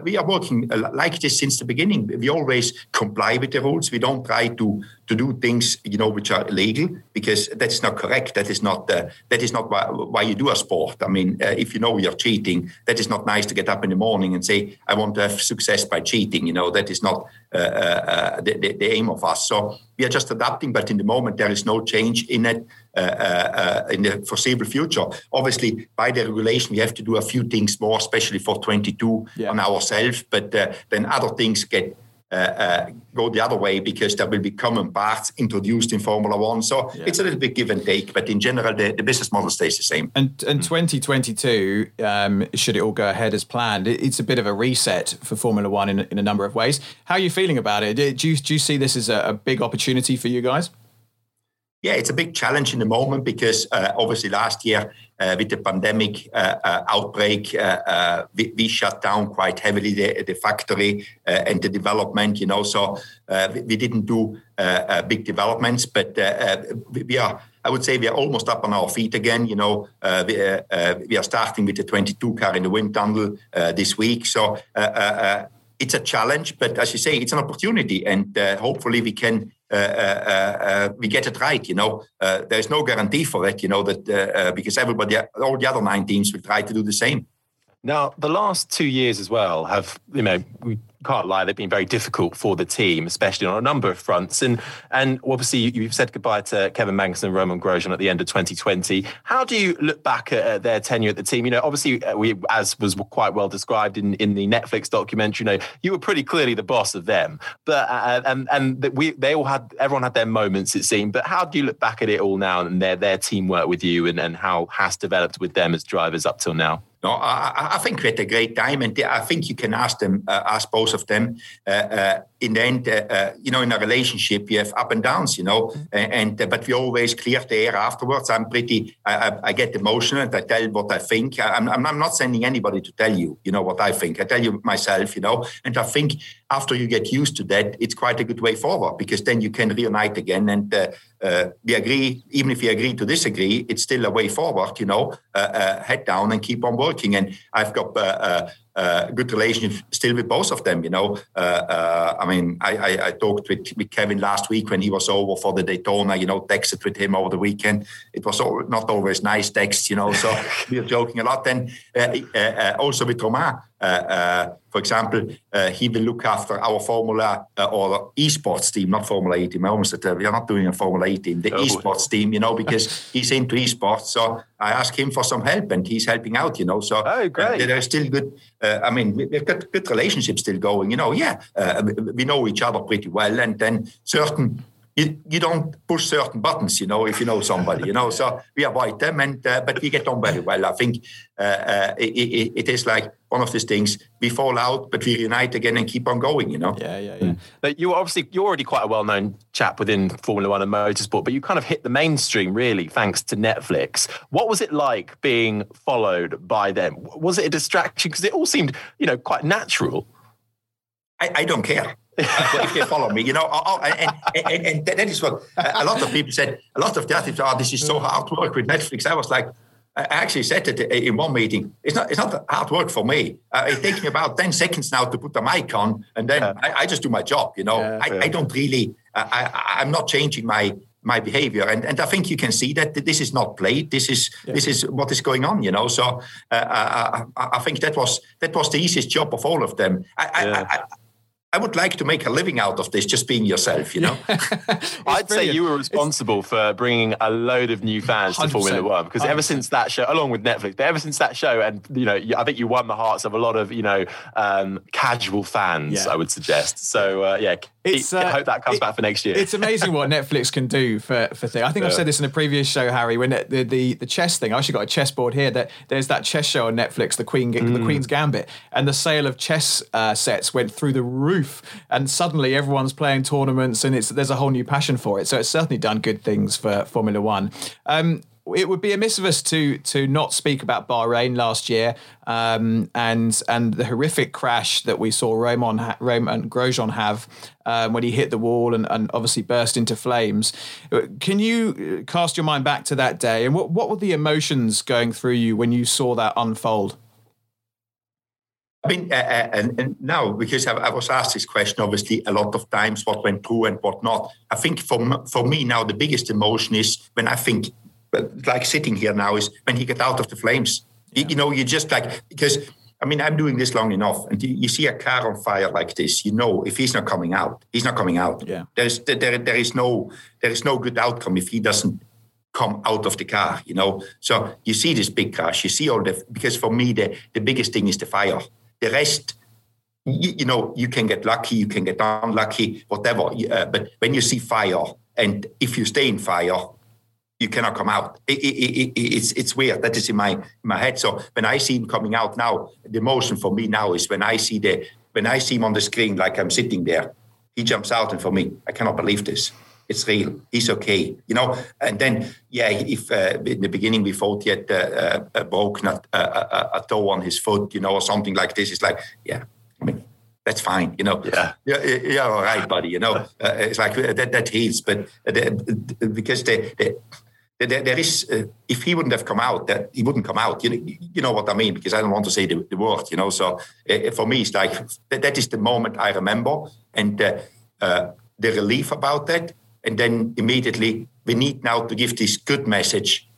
we are working like this since the beginning. We always comply with the rules. We don't try to to do things you know which are illegal because that's not correct. That is not uh, that is not why, why, you do a sport. I mean, uh, if you know you're cheating, that is not nice to get up in the morning and say I want to have success by cheating. You know that is not uh, uh, uh the, the, the, aim of us. So we are just adapting, but in the moment there is no change in it. Uh, in the foreseeable future, obviously, by the regulation, we have to do a few things more, especially for 22 yeah. on ourselves. But then other things get go the other way because there will be common parts introduced in Formula One. So yeah. it's a little bit give and take, but in general, the, the business model stays the same. And, and mm. 2022, um, should it all go ahead as planned, it's a bit of a reset for Formula One in, in a number of ways. How are you feeling about it? Do you, do you see this as a, a big opportunity for you guys? Yeah, it's a big challenge in the moment because uh, obviously last year uh, with the pandemic uh, uh outbreak, uh, uh, we, we, shut down quite heavily the, the factory and the development. You know, so we, we, didn't do big developments, but we are. I would say we are almost up on our feet again. You know, we, we, are starting with the 22 car in the wind tunnel this week. So it's a challenge, but as you say, it's an opportunity, and hopefully we can uh, uh, uh, Eh, eh, eh, we get it right. You know, there's no guarantee for it. You know that because everybody, all the other nine teams will try to do the same. Now, the last two years as well have, you know, we can't lie, they've been very difficult for the team, especially on a number of fronts. And and obviously, you've said goodbye to Kevin Magnussen and Romain Grosjean at the end of 2020. How do you look back at, at their tenure at the team? You know, obviously, uh, we as was quite well described in, in the Netflix documentary. You know, you were pretty clearly the boss of them, but uh, uh and and we they all had everyone had their moments it seemed. But how do you look back at it all now and their their teamwork with you and and how has developed with them as drivers up till now? No, I, I, think we had a great time, and I think you can ask them, uh, ask both of them. Uh, uh, in the end, uh, uh, you know, in a relationship, you have up and downs, you know, mm-hmm. and uh, but we always clear the air afterwards. I'm pretty, I, I, I, get emotional and I tell what I think. I'm, I'm, I'm, not sending anybody to tell you, you know, what I think. I tell you myself, you know, and I think after you get used to that, it's quite a good way forward because then you can reunite again and we agree, even if we agree to disagree, it's still a way forward, you know, head down and keep on working. And I've got uh, good relationship still with both of them. You know, uh, uh, I mean, I, I, I, talked with, with Kevin last week when he was over for the Daytona. You know, texted with him over the weekend. It was all, not always nice texts, you know. So *laughs* we were joking a lot. Then uh, uh, also with uh, Uh, uh, for example, uh, he will look after our Formula or esports team, not Formula E team. I almost said we are not doing a Formula E team, the oh. esports team. You know, because *laughs* he's into esports. So I asked him for some help, and he's helping out. You know, so oh, great. there are still good uh, I mean, we've got good relationships still going. You know, yeah, uh, we know each other pretty well, and then certain you, you don't push certain buttons, you know, if you know somebody, you know. So we avoid them, and uh, but we get on very well. I think uh, uh, it, it is like one of these things. We fall out, but we unite again and keep on going, you know. Yeah, yeah, yeah. Mm. But you obviously you're already quite a well-known chap within Formula One and motorsport, but you kind of hit the mainstream really thanks to Netflix. What was it like being followed by them? Was it a distraction? Because it all seemed, you know, quite natural. I, I don't care if they follow me, you know, oh, oh, and, and, and, that is what a lot of people said. A lot of the athletes, oh, this is so hard work with Netflix. I was like, I actually said it in one meeting. It's not. It's not hard work for me. Uh, it takes me about ten seconds now to put the mic on, and then yeah. I, I, just do my job. You know, yeah, I, yeah. I, don't really. I, am not changing my my behavior, and and I think you can see that this is not played. This is this is what is going on. You know, so uh, I, I, think that was that was the easiest job of all of them. I, I would like to make a living out of this, just being yourself, you know? *laughs* I'd say you were responsible it's... for bringing a load of new fans to Formula One because ever since that show, along with Netflix, but ever since that show, and, you know, I think you won the hearts of a lot of, you know, um, casual fans, yeah. I would suggest. So, uh, yeah, it's, uh, I hope that comes it, back for next year. It's amazing what *laughs* Netflix can do for, for things. I think yeah. I've said this in a previous show, Harry, when the, the, the chess thing, I actually got a chessboard here that there's that chess show on Netflix, the Queen, mm. the Queen's Gambit, and the sale of chess uh, sets went through the roof roof, and suddenly everyone's playing tournaments, and it's there's a whole new passion for it. So it's certainly done good things for Formula One. Um, it would be amiss of us to to not speak about Bahrain last year um, and and the horrific crash that we saw Romain, Romain Grosjean have um, when he hit the wall and, and obviously burst into flames. Can you cast your mind back to that day and what what were the emotions going through you when you saw that unfold? I mean, uh, uh and, and, now because I, I, was asked this question, obviously a lot of times, what went through and what not. I think for for me now, the biggest emotion is when I think like sitting here now is when he get out of the flames. Yeah. You, you, know, you just like because I mean I'm doing this long enough, and you, you, see a car on fire like this, you know, if he's not coming out, he's not coming out. Yeah, there's there there is no there is no good outcome if he doesn't come out of the car. You know, so you see this big crash, you see all the because for me the the biggest thing is the fire. The rest you, you, know, you can get lucky, you can get unlucky, whatever. Uh, but when you see fire, and if you stay in fire, you cannot come out. It, it, it, it's it's weird. That is in my in my head. So when I see him coming out now, the emotion for me now is when I see the when I see him on the screen, like I'm sitting there, he jumps out, and for me, I cannot believe this. It's real. He's okay, you know. And then, yeah, if uh, in the beginning we thought he had uh, uh, broken a, a, a, toe on his foot, you know, or something like this, it's like, yeah, I mean, that's fine, you know. Yeah, yeah, yeah all right, buddy. You know, uh, it's like uh, that that heals, but uh, because the, the there, there is uh, if he wouldn't have come out that he wouldn't come out you, know, you know what i mean because i don't want to say the, the word you know so uh, for me it's like that, that is the moment i remember and uh, uh, the relief about that and then immediately we need now to give this good message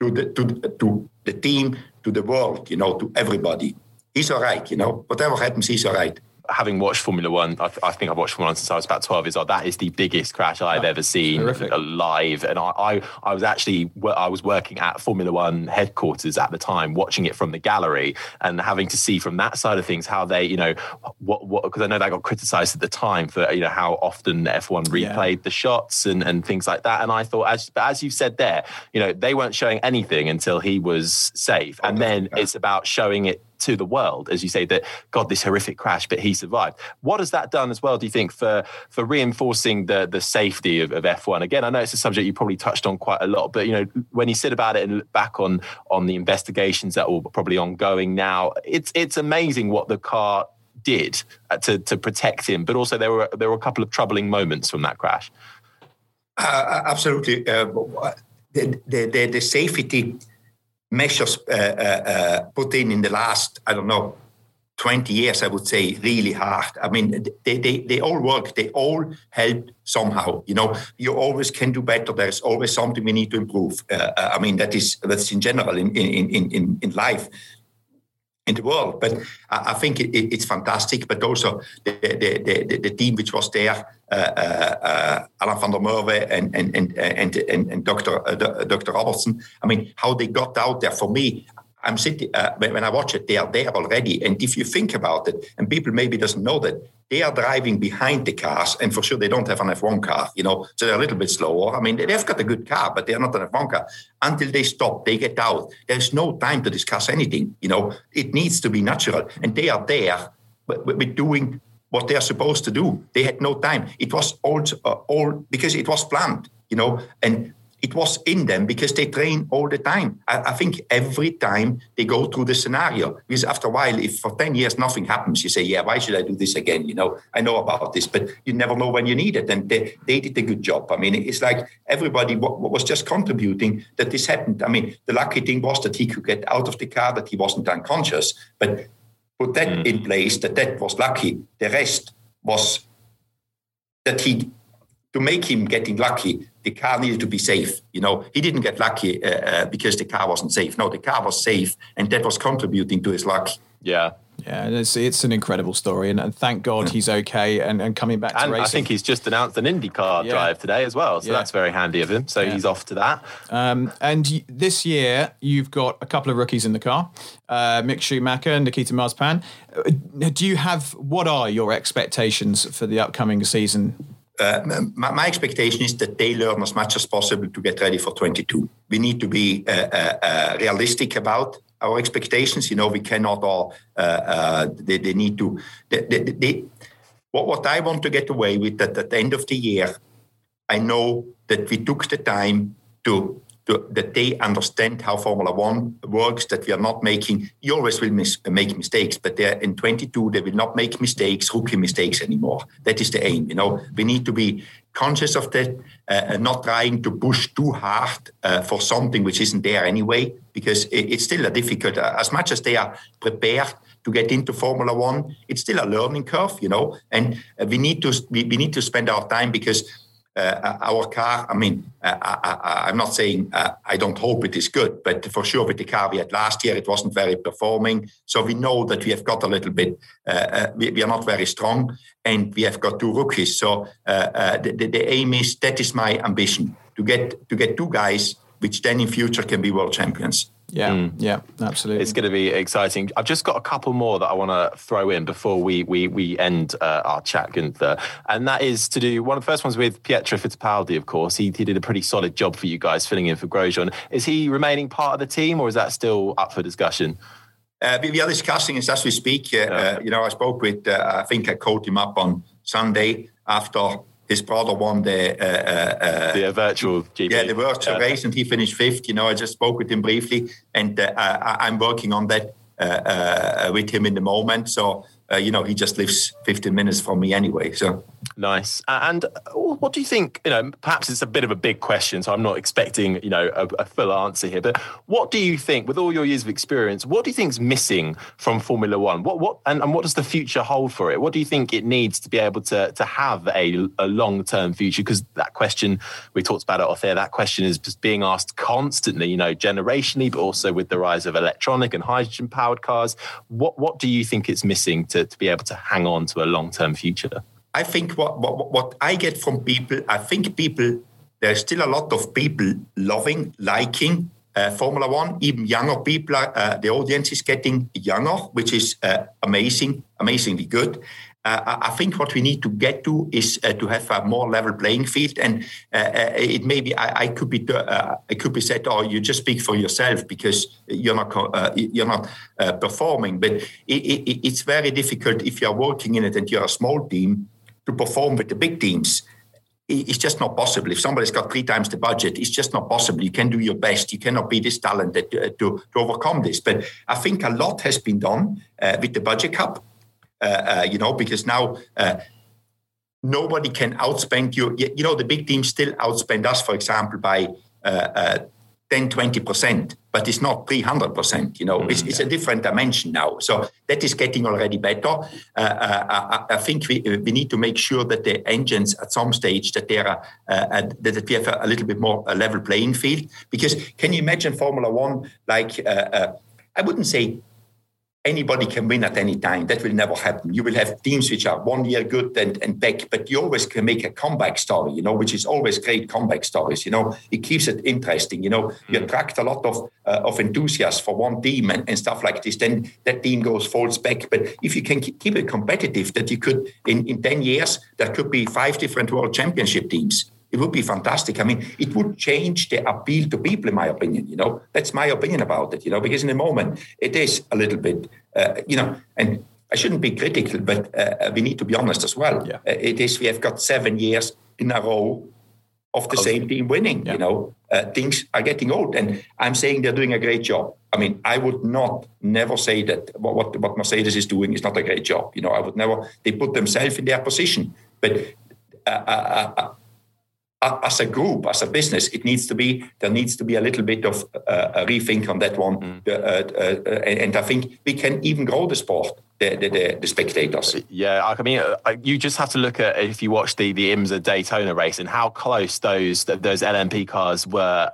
to the to, to the team to the world you know to everybody. He's all right you know. Whatever happens he's all right having watched Formula One, I, th- I, think I've watched Formula One since I was about 12 years old. That is the biggest crash I've oh, ever seen terrific. live. And I, I, I, was actually, I was working at Formula One headquarters at the time, watching it from the gallery and having to see from that side of things how they, you know, what, what, because I know that got criticized at the time for, you know, how often F1 replayed yeah. the shots and, and things like that. And I thought, as, as you said there, you know, they weren't showing anything until he was safe. And then it's about showing it to the world, as you say, that God, this horrific crash, but he survived. What has that done as well? Do you think for for reinforcing the the safety of, of F1? Again, I know it's a subject you probably touched on quite a lot, but you know, when you sit about it and look back on on the investigations that are probably ongoing now, it's it's amazing what the car did uh, to to protect him, but also there were there were a couple of troubling moments from that crash. Uh, absolutely, uh, the, the, the the safety measures uh, uh, uh, put in in the last, I don't know, 20 years, I would say, really hard. I mean, they, they, they all work. They all help somehow. You know, you always can do better. There's always something we need to improve. Uh, I mean, that is that's in general in in in in life in the world. But I, I think it, it, it's fantastic. But also the, the, the, the, team which was there, uh, uh, uh Alan van der Merwe and and and and, and, and Dr. Uh, Dr. Robertson. I mean, how they got out there. For me, I'm sitting uh, when I watch it, they are there already. And if you think about it, and people maybe doesn't know that they are driving behind the cars, and for sure they don't have an F1 car, you know, so they're a little bit slower. I mean, they've got a good car, but they're not an F1 car. Until they stop, they get out. There's no time to discuss anything. You know, it needs to be natural, and they are there with doing what they are supposed to do. They had no time. It was all, uh, all because it was planned, you know, and it was in them because they train all the time. I, I, think every time they go through the scenario, because after a while, if for 10 years nothing happens, you say, yeah, why should I do this again? You know, I know about this, but you never know when you need it. And they, they did a good job. I mean, it's like everybody w- was just contributing that this happened. I mean, the lucky thing was that he could get out of the car, that he wasn't unconscious, but put that mm. in place, that that was lucky. The rest was that he to make him getting lucky, the car needed to be safe. You know, he didn't get lucky uh, uh, because the car wasn't safe. No, the car was safe, and that was contributing to his luck. Yeah. Yeah, it's, it's an incredible story, and, and thank God he's okay and, and coming back to and racing. I think he's just announced an IndyCar yeah. drive today as well, so yeah. that's very handy of him. So yeah. he's off to that. Um, and this year, you've got a couple of rookies in the car, uh, Mick Schumacher and Nikita Mazepin. Uh, do you have what are your expectations for the upcoming season uh, my, my, expectation is that they learn as much as possible to get ready for 22. We need to be uh, uh, uh realistic about our expectations. You know, we cannot all. Uh, uh, they, they, need to. They, they, what, what I want to get away with that at the end of the year, I know that we took the time to that they understand how Formula One works, that we are not making, you always will mis- make mistakes, but in 22, they will not make mistakes, rookie mistakes anymore. That is the aim. You know, we need to be conscious of that uh, and not trying to push too hard uh, for something which isn't there anyway, because it, it's still a difficult, uh, as much as they are prepared to get into Formula One, it's still a learning curve, you know, and uh, we need to, we, we need to spend our time because uh, our car, I mean, uh, I, am not saying uh, I don't hope it is good, but for sure with the car we had last year, it wasn't very performing. So we know that we have got a little bit, uh, uh, we, we, are not very strong, and we have got two rookies. So uh, the, the, aim is that is my ambition to get to get two guys which then in future can be world champions. Yeah, mm. yeah, absolutely. It's going to be exciting. I've just got a couple more that I want to throw in before we we we end uh, our chat, Guenther, and that is to do one of the first ones with Pietro Fittipaldi. Of course, he, he did a pretty solid job for you guys filling in for Grosjean. Is he remaining part of the team, or is that still up for discussion? Uh, we are discussing it as we speak. Uh, yeah. Uh, you know, I spoke with. Uh, I think I called him up on Sunday after his brother won the uh, uh, the virtual GP. Yeah, the virtual yeah. race, and he finished fifth. You know, I just spoke with him briefly, and uh, I, am working on that uh, uh, with him in the moment. So uh, you know, he just lives 15 minutes from me anyway. So nice. And uh, what do you think? You know, perhaps it's a bit of a big question, so I'm not expecting you know a, a, full answer here. But what do you think, with all your years of experience, what do you think is missing from Formula One? What what and, and what does the future hold for it? What do you think it needs to be able to to have a, a long term future? Because that question we talked about it off there. That question is just being asked constantly. You know, generationally, but also with the rise of electronic and hydrogen powered cars. What what do you think it's missing to, to be able to hang on to a long term future? I think what, what, what I get from people, I think people, there's still a lot of people loving, liking uh, Formula One. Even younger people, uh, the audience is getting younger, which is uh, amazing, amazingly good uh, I think what we need to get to is uh, to have a more level playing field. And uh, uh it may be I, I could be uh, it could be said, oh, you just speak for yourself because you're not uh, you're not performing. But it, it, it's very difficult if you're working in it and you're a small team to perform with the big teams. It's just not possible. If somebody's got three times the budget, it's just not possible. You can do your best. You cannot be this talented to, to, to overcome this. But I think a lot has been done with the budget cap uh, uh, you know, because now uh, nobody can outspend you. You know, the big teams still outspend us, for example, by 10, 20%, but it's not 300%. You know, mm, it's, yeah. it's, a different dimension now. So that is getting already better. Uh, uh, I, I, think we, we need to make sure that the engines at some stage that they are uh, that we have a, a, little bit more a level playing field. Because can you imagine Formula One like I wouldn't say anybody can win at any time. That will never happen. You will have teams which are one year good and, and back, but you always can make a comeback story, you know, which is always great comeback stories. You know, it keeps it interesting. You know, you mm. attract a lot of uh, of enthusiasts for one team and, and stuff like this. Then that team goes falls back. But if you can keep it competitive, that you could in, in 10 years, there could be five different world championship teams it would be fantastic. I mean, it would change the appeal to people, in my opinion. You know, that's my opinion about it. You know, because in the moment it is a little bit, uh, you know, and I shouldn't be critical, but uh, we need to be honest as well. Yeah. Uh, it is we have got seven years in a row of the same team winning. Yeah. You know, uh, things are getting old, and I'm saying they're doing a great job. I mean, I would not never say that what, what, what Mercedes is doing is not a great job. You know, I would never. They put themselves in their position, but. Uh, uh, uh as a group, as a business, it needs to be there needs to be a little bit of uh, a rethink on that one, mm. uh, uh, and I think we can even grow the sport the, the, the, spectators. Yeah, I mean, uh, you just have to look at if you watch the the IMSA Daytona race and how close those those LMP cars were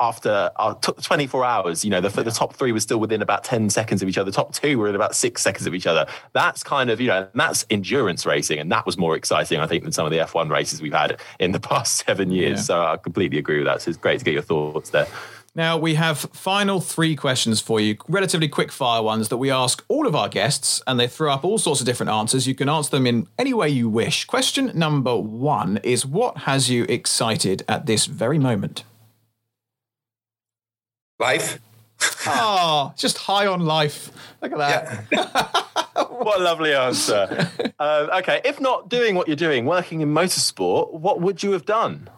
after uh, 24 hours. You know, the, yeah. the top three were still within about 10 seconds of each other. The top two were in about six seconds of each other. That's kind of you know, that's endurance racing, and that was more exciting, I think, than some of the F1 races we've had in the *laughs* past seven years. Yeah. So I completely agree with that. So it's great to get your thoughts there. Now, we have final three questions for you, relatively quick fire ones that we ask all of our guests, and they throw up all sorts of different answers. You can answer them in any way you wish. Question number one is What has you excited at this very moment? Life. oh, just high on life. Look at that. Yeah. *laughs* what a lovely answer. Uh, *laughs* okay, if not doing what you're doing, working in motorsport, what would you have done?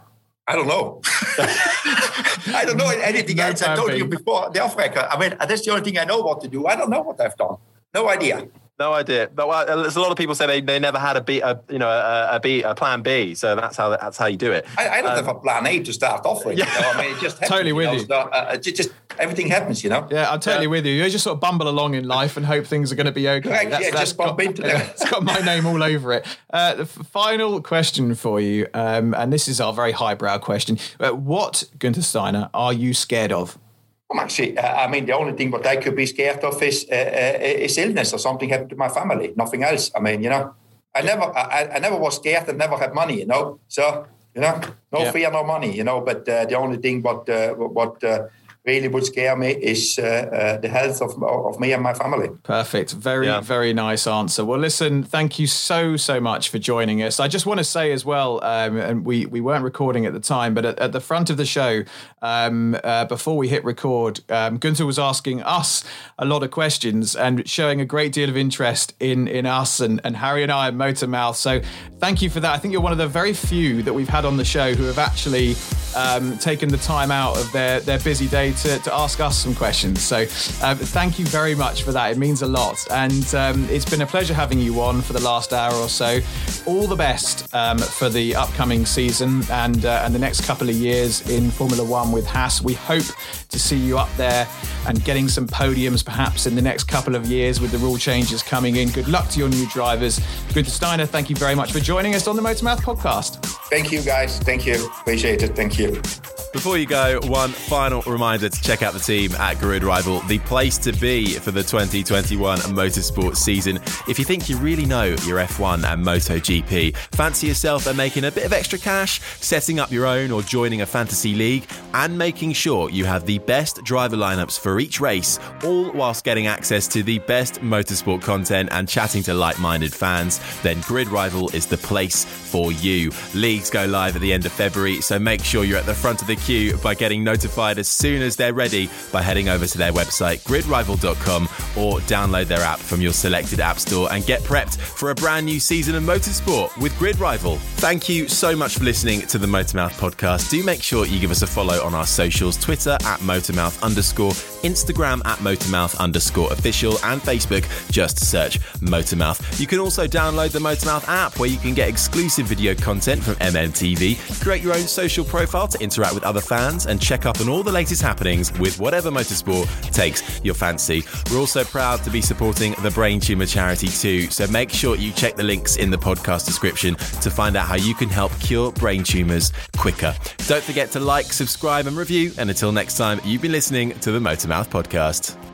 I don't know. *laughs* I don't know anything no else. I told you before the off record. I mean, that's the only thing I know what to do. I don't know what I've done. No idea. No idea. But well, there's a lot of people say they, they never had a B, a, you know, a, a B, a plan B. So that's how that's how you do it. I, I don't um, have a plan A to start off with. Yeah. You know? I mean, it just happens, totally with you. you. So, uh, uh just, just, everything happens, you know. Yeah, I'm totally with you. You just sort of bumble along in life and hope things are going to be okay. Correct. That's, yeah, that's just got, bump into *laughs* them. It's got my name all over it. Uh, the f- final question for you, um, and this is our very highbrow question: uh, What Guenther Steiner are you scared of? Actually, uh, I mean, the only thing what I could be scared of is is illness or something happened to my family. Nothing else. I mean, you know, I never, I, I never was scared and never had money. You know, so you know, no yeah. fear, no money. You know, but uh, the only thing what uh, what uh, really would scare me is uh, uh, the health of, of me and my family. Perfect. Very, yeah. very nice answer. Well, listen, thank you so, so much for joining us. I just want to say as well, um, and we, we weren't recording at the time, but at, at the front of the show, um, uh, before we hit record, um, Guenther was asking us a lot of questions and showing a great deal of interest in, in us and, and Harry and I at Motormouth. So thank you for that. I think you're one of the very few that we've had on the show who have actually um, taken the time out of their, their busy day to, to ask us some questions. So um, thank you very much for that. It means a lot. And um, it's been a pleasure having you on for the last hour or so. All the best um, for the upcoming season and, uh, and the next couple of years in Formula One with Haas. We hope to see you up there and getting some podiums perhaps in the next couple of years with the rule changes coming in. Good luck to your new drivers. Guenther Steiner, thank you very much for joining us on the Motormouth podcast. Thank you, guys. Thank you. Appreciate it. Thank you. Before you go, one final reminder to check out the team at Grid Rival, the place to be for the 2021 motorsport season. If you think you really know your F1 and MotoGP, fancy yourself and making a bit of extra cash, setting up your own or joining a fantasy league, and making sure you have the best driver lineups for each race, all whilst getting access to the best motorsport content and chatting to like minded fans, then Grid Rival is the place for you. Leagues go live at the end of February, so make sure you're at the front of the queue by getting notified as soon as they're ready by heading over to their website, gridrival.com, or download their app from your selected app store and get prepped for a brand new season of motorsport with Grid Rival. Thank you so much for listening to the Motormouth podcast. Do make sure you give us a follow on our socials Twitter at Motormouth underscore, Instagram at Motormouth underscore official, and Facebook. Just search Motormouth. You can also download the Motormouth app where you can get exclusive video content from MMTV, create your own social profile to interact with other fans, and check up on all the latest happenings with whatever motorsport takes your fancy. We're also proud to be supporting the Brain Tumor charity too, so make sure you check the links in the podcast description to find out how you can help cure brain tumors quicker. Don't forget to like, subscribe, and review. And until next time, you've been listening to the Motormouth podcast.